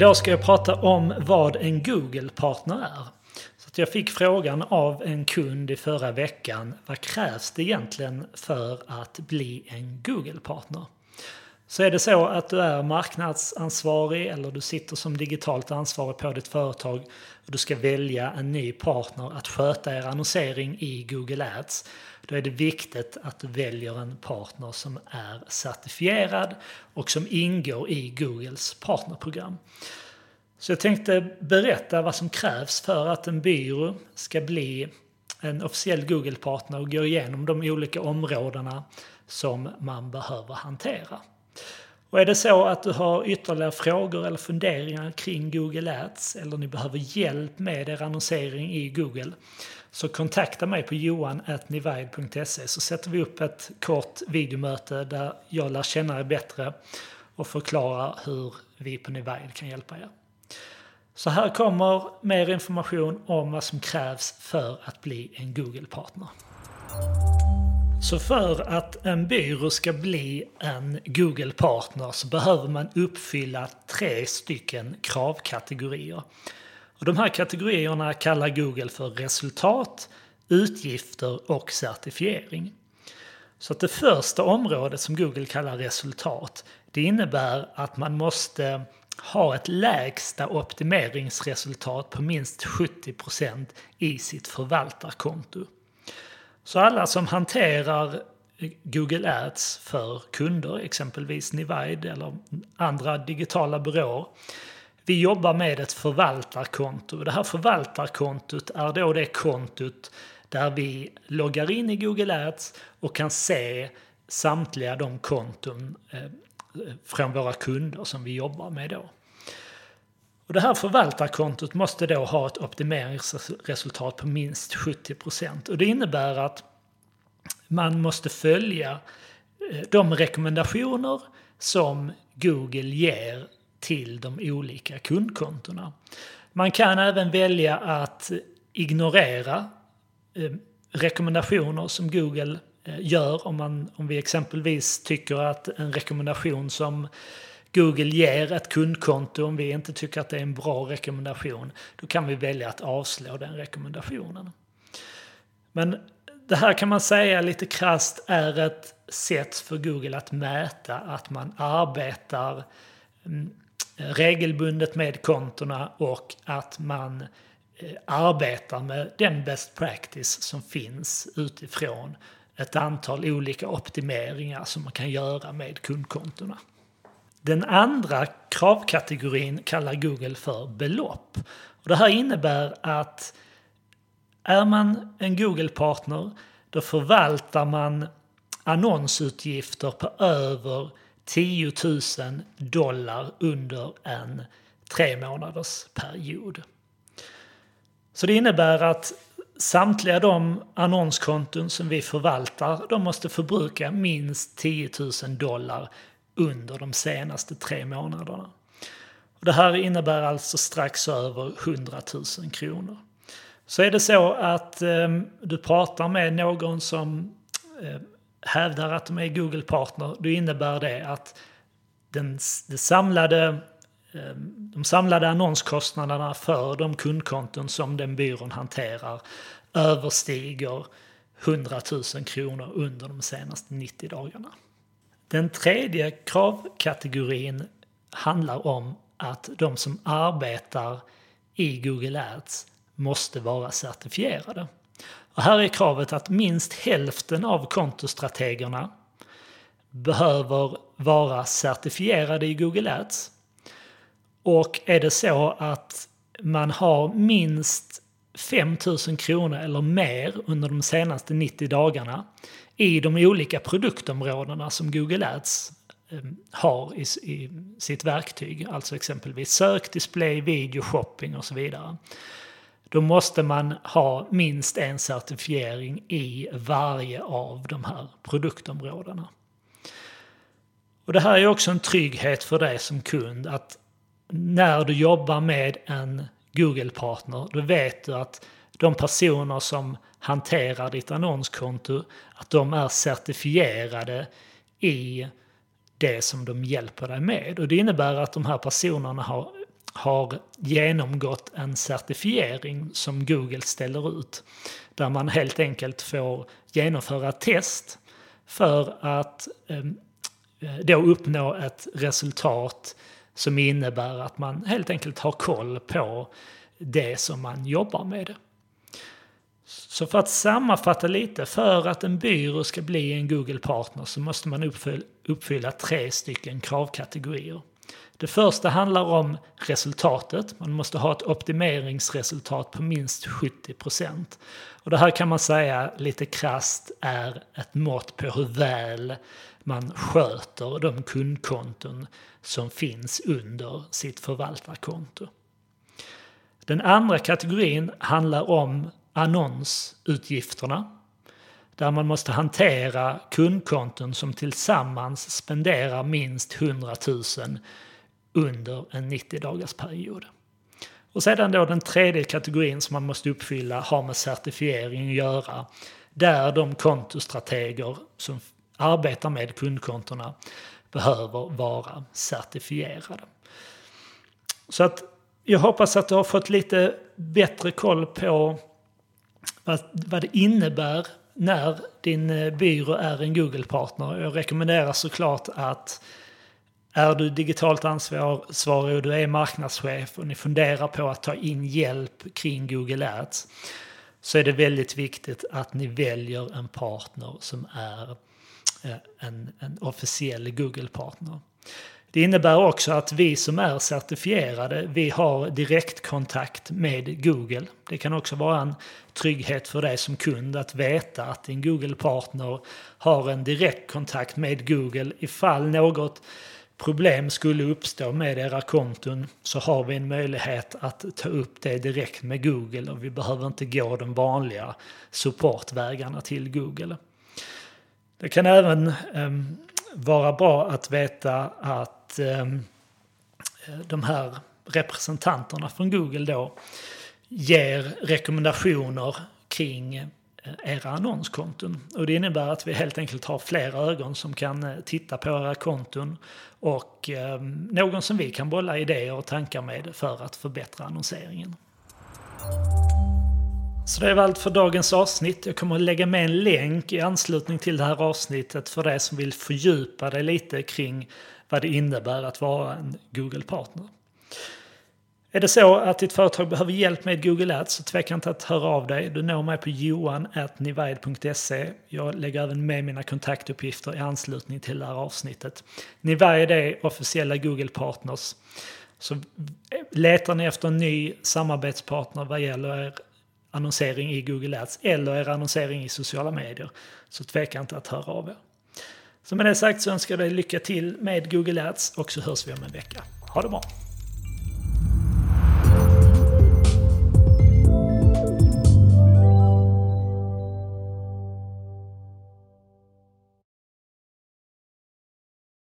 Idag ska jag prata om vad en Google-partner är. Så jag fick frågan av en kund i förra veckan. Vad krävs det egentligen för att bli en Google-partner? Så är det så att du är marknadsansvarig eller du sitter som digitalt ansvarig på ditt företag och du ska välja en ny partner att sköta er annonsering i Google Ads. Då är det viktigt att du väljer en partner som är certifierad och som ingår i Googles partnerprogram. Så jag tänkte berätta vad som krävs för att en byrå ska bli en officiell Google-partner och gå igenom de olika områdena som man behöver hantera. Och är det så att du har ytterligare frågor eller funderingar kring Google Ads eller ni behöver hjälp med er annonsering i Google så kontakta mig på johan.nivide.se så sätter vi upp ett kort videomöte där jag lär känna er bättre och förklarar hur vi på Nivide kan hjälpa er. Så här kommer mer information om vad som krävs för att bli en Google-partner. Så för att en byrå ska bli en Google-partner så behöver man uppfylla tre stycken kravkategorier. Och de här kategorierna kallar Google för resultat, utgifter och certifiering. Så att det första området som Google kallar resultat, det innebär att man måste ha ett lägsta optimeringsresultat på minst 70% i sitt förvaltarkonto. Så alla som hanterar Google Ads för kunder, exempelvis Nivide eller andra digitala byråer. Vi jobbar med ett förvaltarkonto. Det här förvaltarkontot är då det kontot där vi loggar in i Google Ads och kan se samtliga de konton eh, från våra kunder som vi jobbar med då. Och det här förvaltarkontot måste då ha ett optimeringsresultat på minst 70% Och det innebär att man måste följa eh, de rekommendationer som Google ger till de olika kundkontona. Man kan även välja att ignorera eh, rekommendationer som Google eh, gör om, man, om vi exempelvis tycker att en rekommendation som Google ger ett kundkonto om vi inte tycker att det är en bra rekommendation, då kan vi välja att avslå den rekommendationen. Men det här kan man säga lite krast är ett sätt för Google att mäta att man arbetar mm, regelbundet med kontona och att man eh, arbetar med den best practice som finns utifrån ett antal olika optimeringar som man kan göra med kundkontona. Den andra kravkategorin kallar Google för belopp. Och det här innebär att är man en Google-partner då förvaltar man annonsutgifter på över 10 000 dollar under en tre månaders period. Så det innebär att samtliga de annonskonton som vi förvaltar de måste förbruka minst 10 000 dollar under de senaste tre månaderna. Det här innebär alltså strax över 100 000 kronor. Så är det så att eh, du pratar med någon som eh, hävdar att de är Google-partner, då innebär det att den, det samlade, eh, de samlade annonskostnaderna för de kundkonton som den byrån hanterar överstiger 100 000 kronor under de senaste 90 dagarna. Den tredje kravkategorin handlar om att de som arbetar i Google Ads måste vara certifierade. Och här är kravet att minst hälften av kontostrategerna behöver vara certifierade i Google Ads. Och är det så att man har minst 5 000 kronor eller mer under de senaste 90 dagarna i de olika produktområdena som Google Ads eh, har i, i, sitt verktyg, alltså exempelvis sök, display, video, shopping och så vidare. Då måste man ha minst en certifiering i varje av de här produktområdena. Och det här är också en trygghet för dig som kund att när du jobbar med en Google-partner, då vet du att de personer som hanterar ditt annonskonto, att de är certifierade i det som de hjälper dig med. Och det innebär att de här personerna har har genomgått en certifiering som Google ställer ut. Där man helt enkelt får genomföra ett test för att ehm, eh, då uppnå ett resultat som innebär att man helt enkelt har koll på det som man jobbar med. Så för att sammanfatta lite, för att en byrå ska bli en Google-partner så måste man uppfylla tre stycken kravkategorier. Det första handlar om resultatet. Man måste ha ett optimeringsresultat på minst 70 Och det här kan man säga lite krast är ett mått på hur väl man sköter de kundkonton som finns under sitt förvaltarkonto. Den andra kategorin handlar om annonsutgifterna. Där man måste hantera kundkonton som tillsammans spenderar minst 100 000 under en 90 dagars period. Och sedan då den tredje kategorin som man måste uppfylla har med certifiering att göra. Där de kontostrateger som arbetar med kundkontona behöver vara certifierade. Så att jag hoppas att du har fått lite bättre koll på vad, vad det innebär när din eh, byrå är en Google-partner. Jag rekommenderar såklart att är du digitalt ansvarig och du är marknadschef och ni funderar på att ta in hjälp kring Google Ads så är det väldigt viktigt att ni väljer en partner som är eh, en, en officiell Google-partner. Det innebär också att vi som är certifierade, vi har direktkontakt med Google. Det kan också vara en trygghet för dig som kund att veta att din Google-partner har en direktkontakt med Google ifall något problem skulle uppstå med era konton så har vi en möjlighet att ta upp det direkt med Google och vi behöver inte gå de vanliga supportvägarna till Google. Det kan även um, vara bra att veta att Ehm, eh, de här representanterna från Google då ger rekommendationer kring eh, era annonskonton. Och det innebär att vi helt enkelt har flera ögon som kan eh, titta på era konton och eh, någon som vi kan bolla idéer och tankar med för att förbättra annonseringen. Så det var allt för dagens avsnitt. Jag kommer att lägga med en länk i anslutning till det här avsnittet för dig som vill fördjupa dig lite kring vad det innebär att vara en Google-partner. Är det så att ditt företag behöver hjälp med Google Ads så tveka inte att höra av dig. Du når mig på johan.nivide.se. Jag lägger även med mina kontaktuppgifter i anslutning till det här avsnittet. Nivide är officiella Google-partners. Så letar ni efter en ny samarbetspartner vad gäller er annonsering i Google Ads eller er annonsering i sociala medier så tveka inte att höra av er. Så med det sagt så önskar jag dig lycka till med Google Ads och så hörs vi om en vecka. Ha det bra!